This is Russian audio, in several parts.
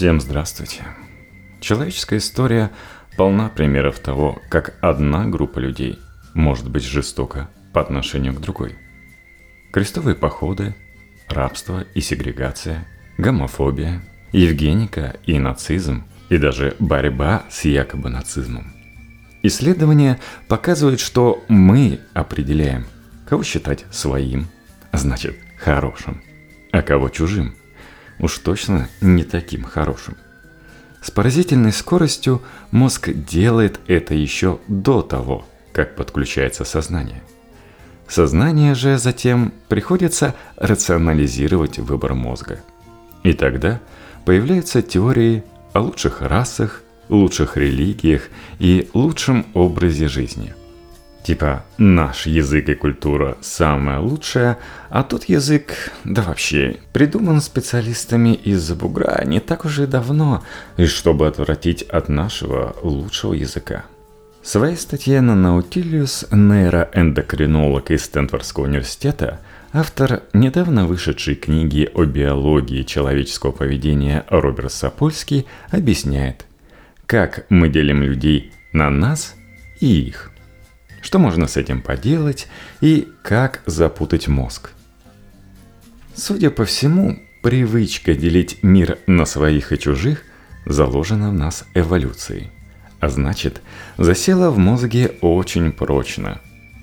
Всем здравствуйте. Человеческая история полна примеров того, как одна группа людей может быть жестока по отношению к другой. Крестовые походы, рабство и сегрегация, гомофобия, евгеника и нацизм, и даже борьба с якобы нацизмом. Исследования показывают, что мы определяем, кого считать своим, значит хорошим, а кого чужим – уж точно не таким хорошим. С поразительной скоростью мозг делает это еще до того, как подключается сознание. Сознание же затем приходится рационализировать выбор мозга. И тогда появляются теории о лучших расах, лучших религиях и лучшем образе жизни – Типа, наш язык и культура самая лучшая, а тот язык, да вообще, придуман специалистами из-за бугра не так уж и давно, и чтобы отвратить от нашего лучшего языка. В своей статье на Наутилиус нейроэндокринолог из Стэнфордского университета, автор недавно вышедшей книги о биологии человеческого поведения Роберт Сапольский объясняет, как мы делим людей на нас и их что можно с этим поделать и как запутать мозг. Судя по всему, привычка делить мир на своих и чужих заложена в нас эволюцией, а значит, засела в мозге очень прочно,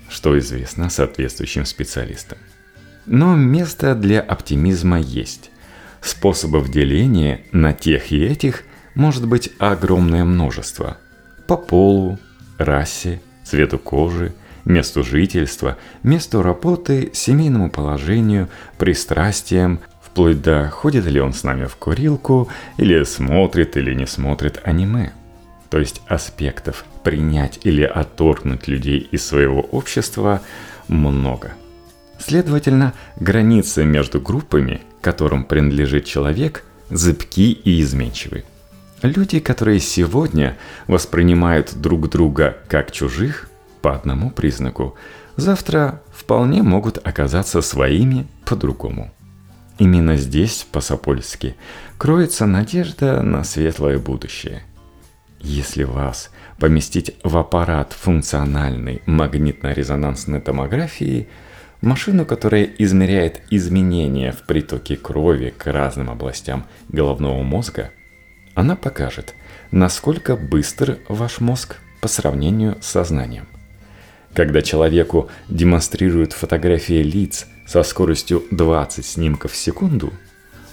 что известно соответствующим специалистам. Но место для оптимизма есть. Способов деления на тех и этих может быть огромное множество. По полу, расе, цвету кожи, месту жительства, месту работы, семейному положению, пристрастиям, вплоть до ходит ли он с нами в курилку, или смотрит или не смотрит аниме. То есть аспектов принять или отторгнуть людей из своего общества много. Следовательно, границы между группами, которым принадлежит человек, зыбки и изменчивы – Люди, которые сегодня воспринимают друг друга как чужих по одному признаку, завтра вполне могут оказаться своими по-другому. Именно здесь, по-сапольски, кроется надежда на светлое будущее. Если вас поместить в аппарат функциональной магнитно-резонансной томографии, машину, которая измеряет изменения в притоке крови к разным областям головного мозга – она покажет, насколько быстр ваш мозг по сравнению с сознанием. Когда человеку демонстрируют фотографии лиц со скоростью 20 снимков в секунду,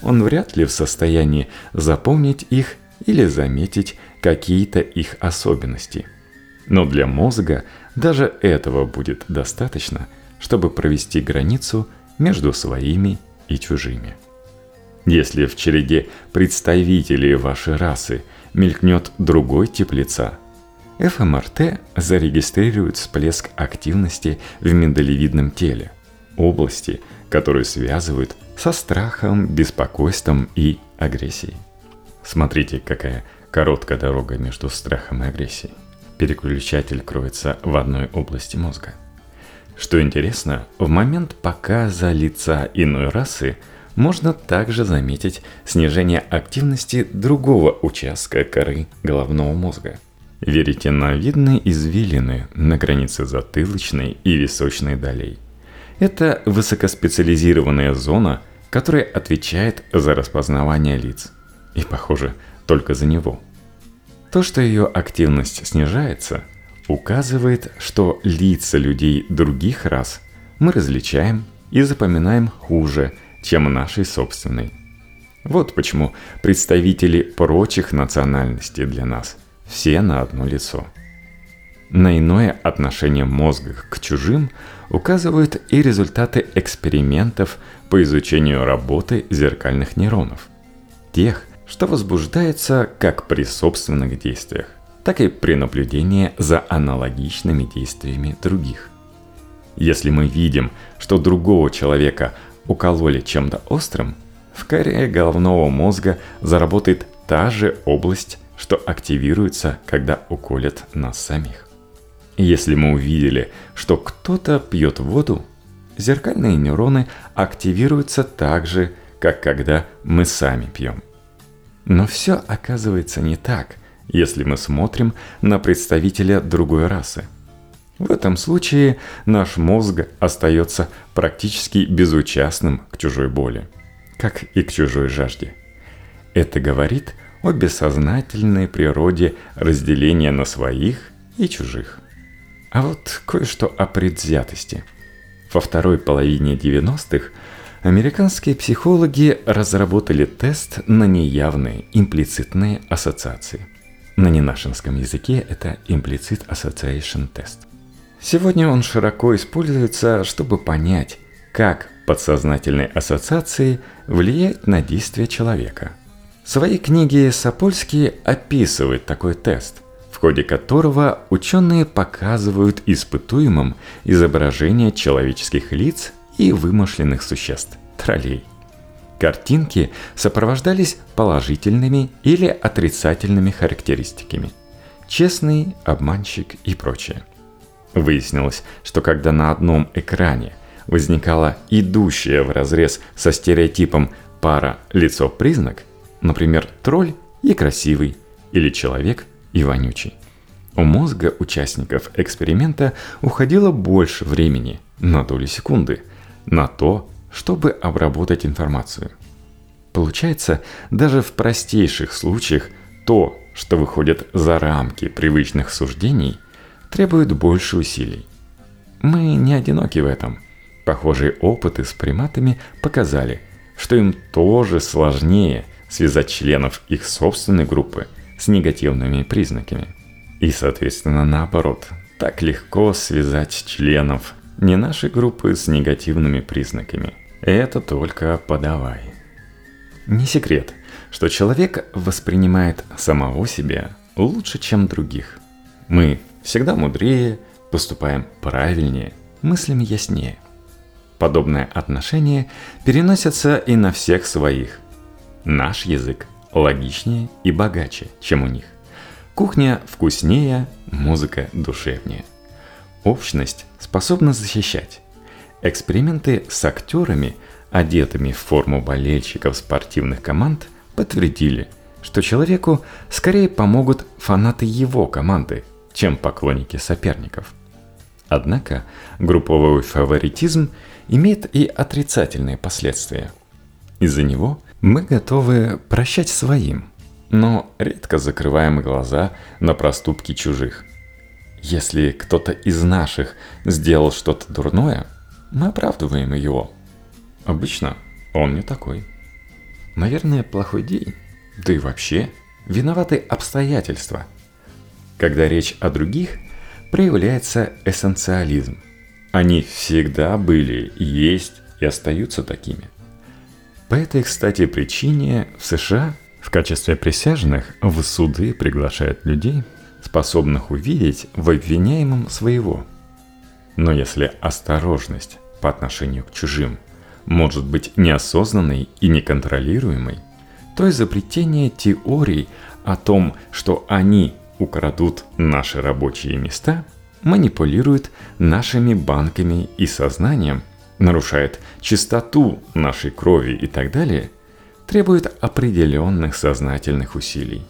он вряд ли в состоянии запомнить их или заметить какие-то их особенности. Но для мозга даже этого будет достаточно, чтобы провести границу между своими и чужими. Если в череде представителей вашей расы мелькнет другой тип лица, ФМРТ зарегистрирует всплеск активности в миндалевидном теле, области, которую связывают со страхом, беспокойством и агрессией. Смотрите, какая короткая дорога между страхом и агрессией. Переключатель кроется в одной области мозга. Что интересно, в момент показа лица иной расы – можно также заметить снижение активности другого участка коры головного мозга. Веретеновидные извилины на границе затылочной и височной долей. Это высокоспециализированная зона, которая отвечает за распознавание лиц. И, похоже, только за него. То, что ее активность снижается, указывает, что лица людей других рас мы различаем и запоминаем хуже – чем нашей собственной. Вот почему представители прочих национальностей для нас все на одно лицо. На иное отношение мозга к чужим указывают и результаты экспериментов по изучению работы зеркальных нейронов. Тех, что возбуждается как при собственных действиях, так и при наблюдении за аналогичными действиями других. Если мы видим, что другого человека укололи чем-то острым, в коре головного мозга заработает та же область, что активируется, когда уколят нас самих. Если мы увидели, что кто-то пьет воду, зеркальные нейроны активируются так же, как когда мы сами пьем. Но все оказывается не так, если мы смотрим на представителя другой расы. В этом случае наш мозг остается практически безучастным к чужой боли, как и к чужой жажде. Это говорит о бессознательной природе разделения на своих и чужих. А вот кое-что о предвзятости. Во второй половине 90-х американские психологи разработали тест на неявные имплицитные ассоциации. На ненашинском языке это Implicit Association Test. Сегодня он широко используется, чтобы понять, как подсознательные ассоциации влияют на действия человека. В своей книге Сапольский описывает такой тест в ходе которого ученые показывают испытуемым изображения человеческих лиц и вымышленных существ – троллей. Картинки сопровождались положительными или отрицательными характеристиками – честный, обманщик и прочее. Выяснилось, что когда на одном экране возникала идущая в разрез со стереотипом пара лицо-признак, например, тролль и красивый, или человек и вонючий. У мозга участников эксперимента уходило больше времени, на долю секунды, на то, чтобы обработать информацию. Получается, даже в простейших случаях то, что выходит за рамки привычных суждений, требует больше усилий. Мы не одиноки в этом. Похожие опыты с приматами показали, что им тоже сложнее связать членов их собственной группы – с негативными признаками. И, соответственно, наоборот, так легко связать членов не нашей группы с негативными признаками. Это только подавай. Не секрет, что человек воспринимает самого себя лучше, чем других. Мы всегда мудрее, поступаем правильнее, мыслим яснее. Подобное отношение переносится и на всех своих. Наш язык логичнее и богаче, чем у них. Кухня вкуснее, музыка душевнее. Общность способна защищать. Эксперименты с актерами, одетыми в форму болельщиков спортивных команд, подтвердили, что человеку скорее помогут фанаты его команды, чем поклонники соперников. Однако групповой фаворитизм имеет и отрицательные последствия. Из-за него мы готовы прощать своим, но редко закрываем глаза на проступки чужих. Если кто-то из наших сделал что-то дурное, мы оправдываем его. Обычно он не такой. Наверное, плохой день. Да и вообще, виноваты обстоятельства. Когда речь о других, проявляется эссенциализм. Они всегда были, есть и остаются такими. По этой, кстати, причине в США в качестве присяжных в суды приглашают людей, способных увидеть в обвиняемом своего. Но если осторожность по отношению к чужим может быть неосознанной и неконтролируемой, то изобретение теорий о том, что они украдут наши рабочие места, манипулирует нашими банками и сознанием – нарушает чистоту нашей крови и так далее, требует определенных сознательных усилий.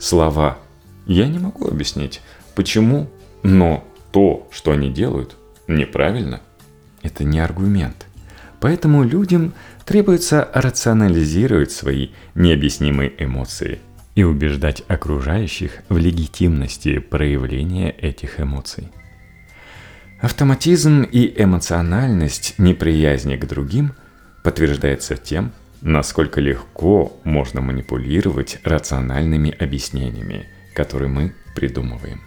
Слова «я не могу объяснить, почему, но то, что они делают, неправильно» – это не аргумент. Поэтому людям требуется рационализировать свои необъяснимые эмоции и убеждать окружающих в легитимности проявления этих эмоций. Автоматизм и эмоциональность неприязни к другим подтверждается тем, насколько легко можно манипулировать рациональными объяснениями, которые мы придумываем.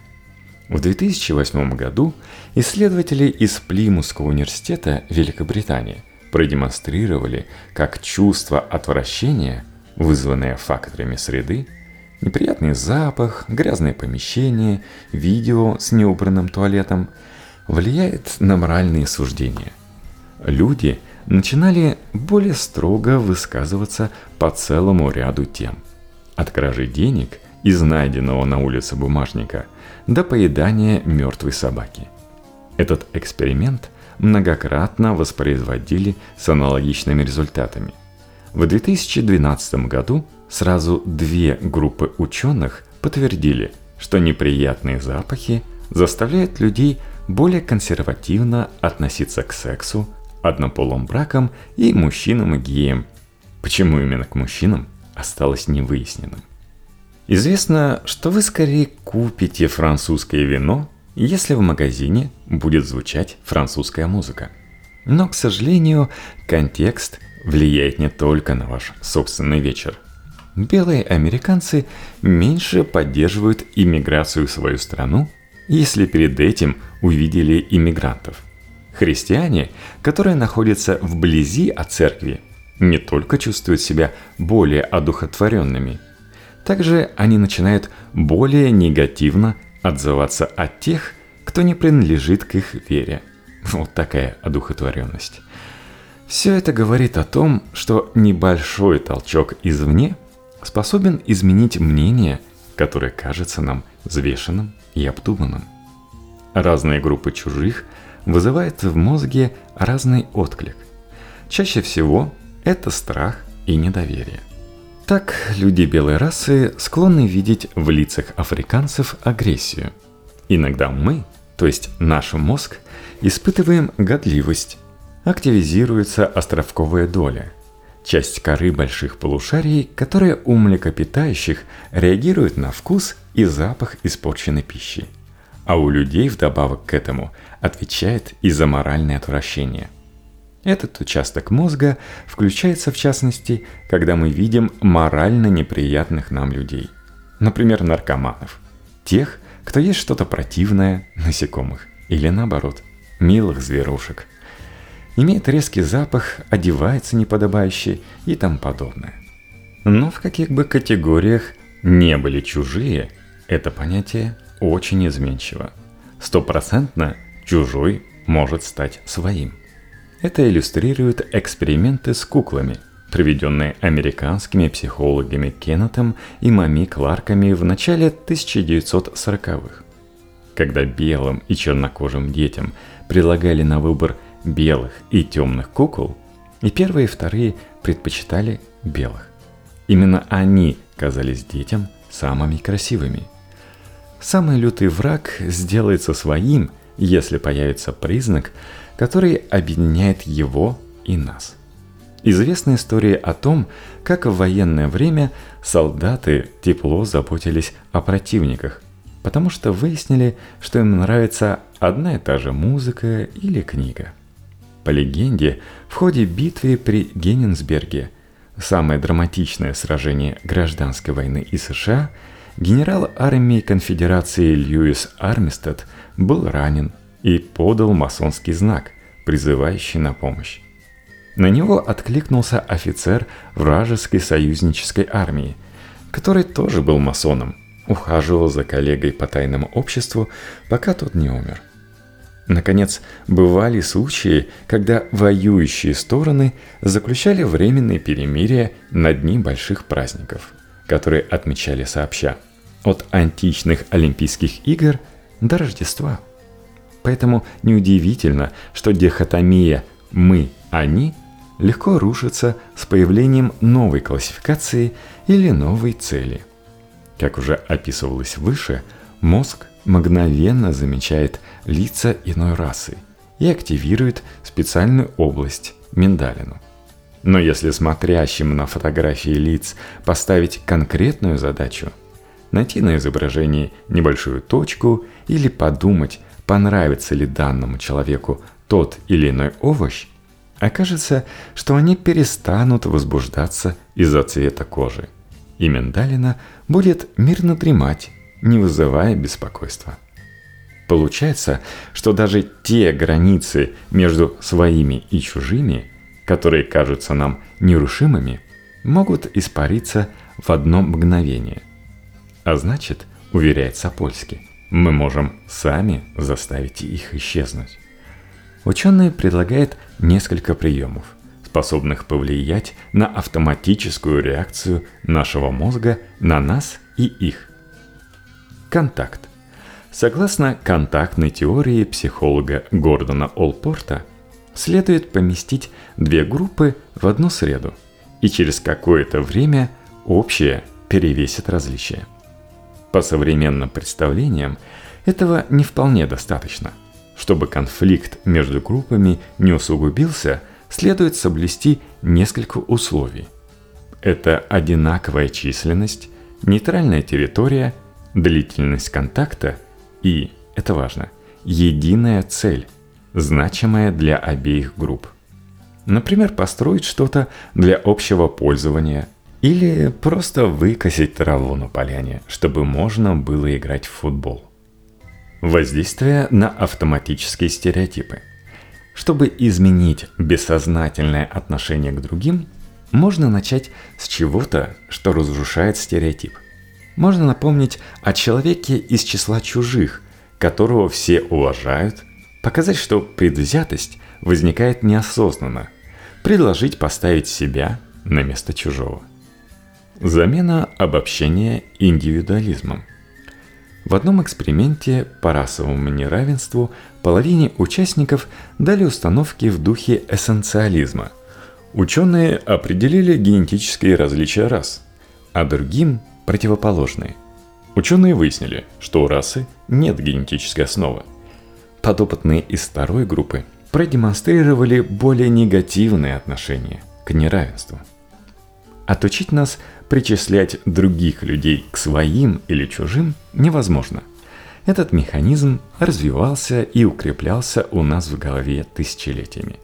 В 2008 году исследователи из Плимусского университета Великобритании продемонстрировали, как чувство отвращения, вызванное факторами среды, неприятный запах, грязное помещение, видео с неубранным туалетом – влияет на моральные суждения. Люди начинали более строго высказываться по целому ряду тем. От кражи денег из найденного на улице бумажника до поедания мертвой собаки. Этот эксперимент многократно воспроизводили с аналогичными результатами. В 2012 году сразу две группы ученых подтвердили, что неприятные запахи заставляют людей более консервативно относиться к сексу, однополым бракам и мужчинам и геям. Почему именно к мужчинам, осталось невыясненным. Известно, что вы скорее купите французское вино, если в магазине будет звучать французская музыка. Но, к сожалению, контекст влияет не только на ваш собственный вечер. Белые американцы меньше поддерживают иммиграцию в свою страну, если перед этим увидели иммигрантов. Христиане, которые находятся вблизи от церкви, не только чувствуют себя более одухотворенными, также они начинают более негативно отзываться от тех, кто не принадлежит к их вере. Вот такая одухотворенность. Все это говорит о том, что небольшой толчок извне способен изменить мнение, которое кажется нам взвешенным и обдуманным. Разные группы чужих вызывают в мозге разный отклик. Чаще всего это страх и недоверие. Так, люди белой расы склонны видеть в лицах африканцев агрессию. Иногда мы, то есть наш мозг, испытываем годливость. Активизируется островковая доля, часть коры больших полушарий, которая у млекопитающих реагирует на вкус и запах испорченной пищи. А у людей вдобавок к этому отвечает и за моральное отвращение – этот участок мозга включается в частности, когда мы видим морально неприятных нам людей. Например, наркоманов. Тех, кто есть что-то противное, насекомых. Или наоборот, милых зверушек. Имеет резкий запах, одевается неподобающе и тому подобное. Но в каких бы категориях не были чужие, это понятие очень изменчиво. Стопроцентно чужой может стать своим – это иллюстрируют эксперименты с куклами, проведенные американскими психологами Кеннетом и Мами Кларками в начале 1940-х. Когда белым и чернокожим детям предлагали на выбор белых и темных кукол, и первые и вторые предпочитали белых. Именно они казались детям самыми красивыми. Самый лютый враг сделается своим, если появится признак – который объединяет его и нас. Известна история о том, как в военное время солдаты тепло заботились о противниках, потому что выяснили, что им нравится одна и та же музыка или книга. По легенде, в ходе битвы при Геннинсберге, самое драматичное сражение гражданской войны и США, генерал армии конфедерации Льюис Армистед был ранен и подал масонский знак, призывающий на помощь. На него откликнулся офицер вражеской союзнической армии, который тоже был масоном, ухаживал за коллегой по тайному обществу, пока тот не умер. Наконец, бывали случаи, когда воюющие стороны заключали временные перемирия на дни больших праздников, которые отмечали сообща от античных Олимпийских игр до Рождества – Поэтому неудивительно, что дихотомия «мы-они» легко рушится с появлением новой классификации или новой цели. Как уже описывалось выше, мозг мгновенно замечает лица иной расы и активирует специальную область – миндалину. Но если смотрящим на фотографии лиц поставить конкретную задачу – найти на изображении небольшую точку или подумать, понравится ли данному человеку тот или иной овощ, окажется, что они перестанут возбуждаться из-за цвета кожи, и миндалина будет мирно дремать, не вызывая беспокойства. Получается, что даже те границы между своими и чужими, которые кажутся нам нерушимыми, могут испариться в одно мгновение. А значит, уверяет Сапольский, мы можем сами заставить их исчезнуть. Ученые предлагают несколько приемов, способных повлиять на автоматическую реакцию нашего мозга на нас и их. Контакт. Согласно контактной теории психолога Гордона Олпорта, следует поместить две группы в одну среду, и через какое-то время общее перевесит различия. По современным представлениям этого не вполне достаточно. Чтобы конфликт между группами не усугубился, следует соблюсти несколько условий. Это одинаковая численность, нейтральная территория, длительность контакта и, это важно, единая цель, значимая для обеих групп. Например, построить что-то для общего пользования или просто выкосить траву на поляне, чтобы можно было играть в футбол. Воздействие на автоматические стереотипы. Чтобы изменить бессознательное отношение к другим, можно начать с чего-то, что разрушает стереотип. Можно напомнить о человеке из числа чужих, которого все уважают, показать, что предвзятость возникает неосознанно, предложить поставить себя на место чужого. Замена обобщения индивидуализмом. В одном эксперименте по расовому неравенству половине участников дали установки в духе эссенциализма. Ученые определили генетические различия рас, а другим – противоположные – Ученые выяснили, что у расы нет генетической основы. Подопытные из второй группы продемонстрировали более негативные отношения к неравенству. Отучить нас причислять других людей к своим или чужим невозможно. Этот механизм развивался и укреплялся у нас в голове тысячелетиями.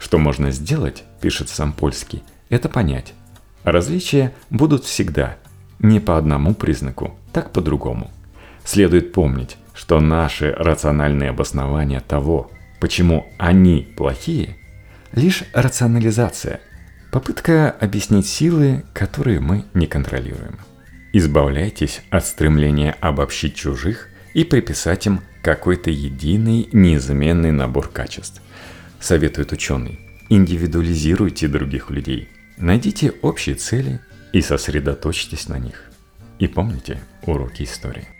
Что можно сделать, пишет сам Польский, это понять. Различия будут всегда, не по одному признаку, так по-другому. Следует помнить, что наши рациональные обоснования того, почему они плохие, лишь рационализация, попытка объяснить силы, которые мы не контролируем. Избавляйтесь от стремления обобщить чужих и приписать им какой-то единый неизменный набор качеств. Советует ученый. Индивидуализируйте других людей. Найдите общие цели и сосредоточьтесь на них. И помните уроки истории.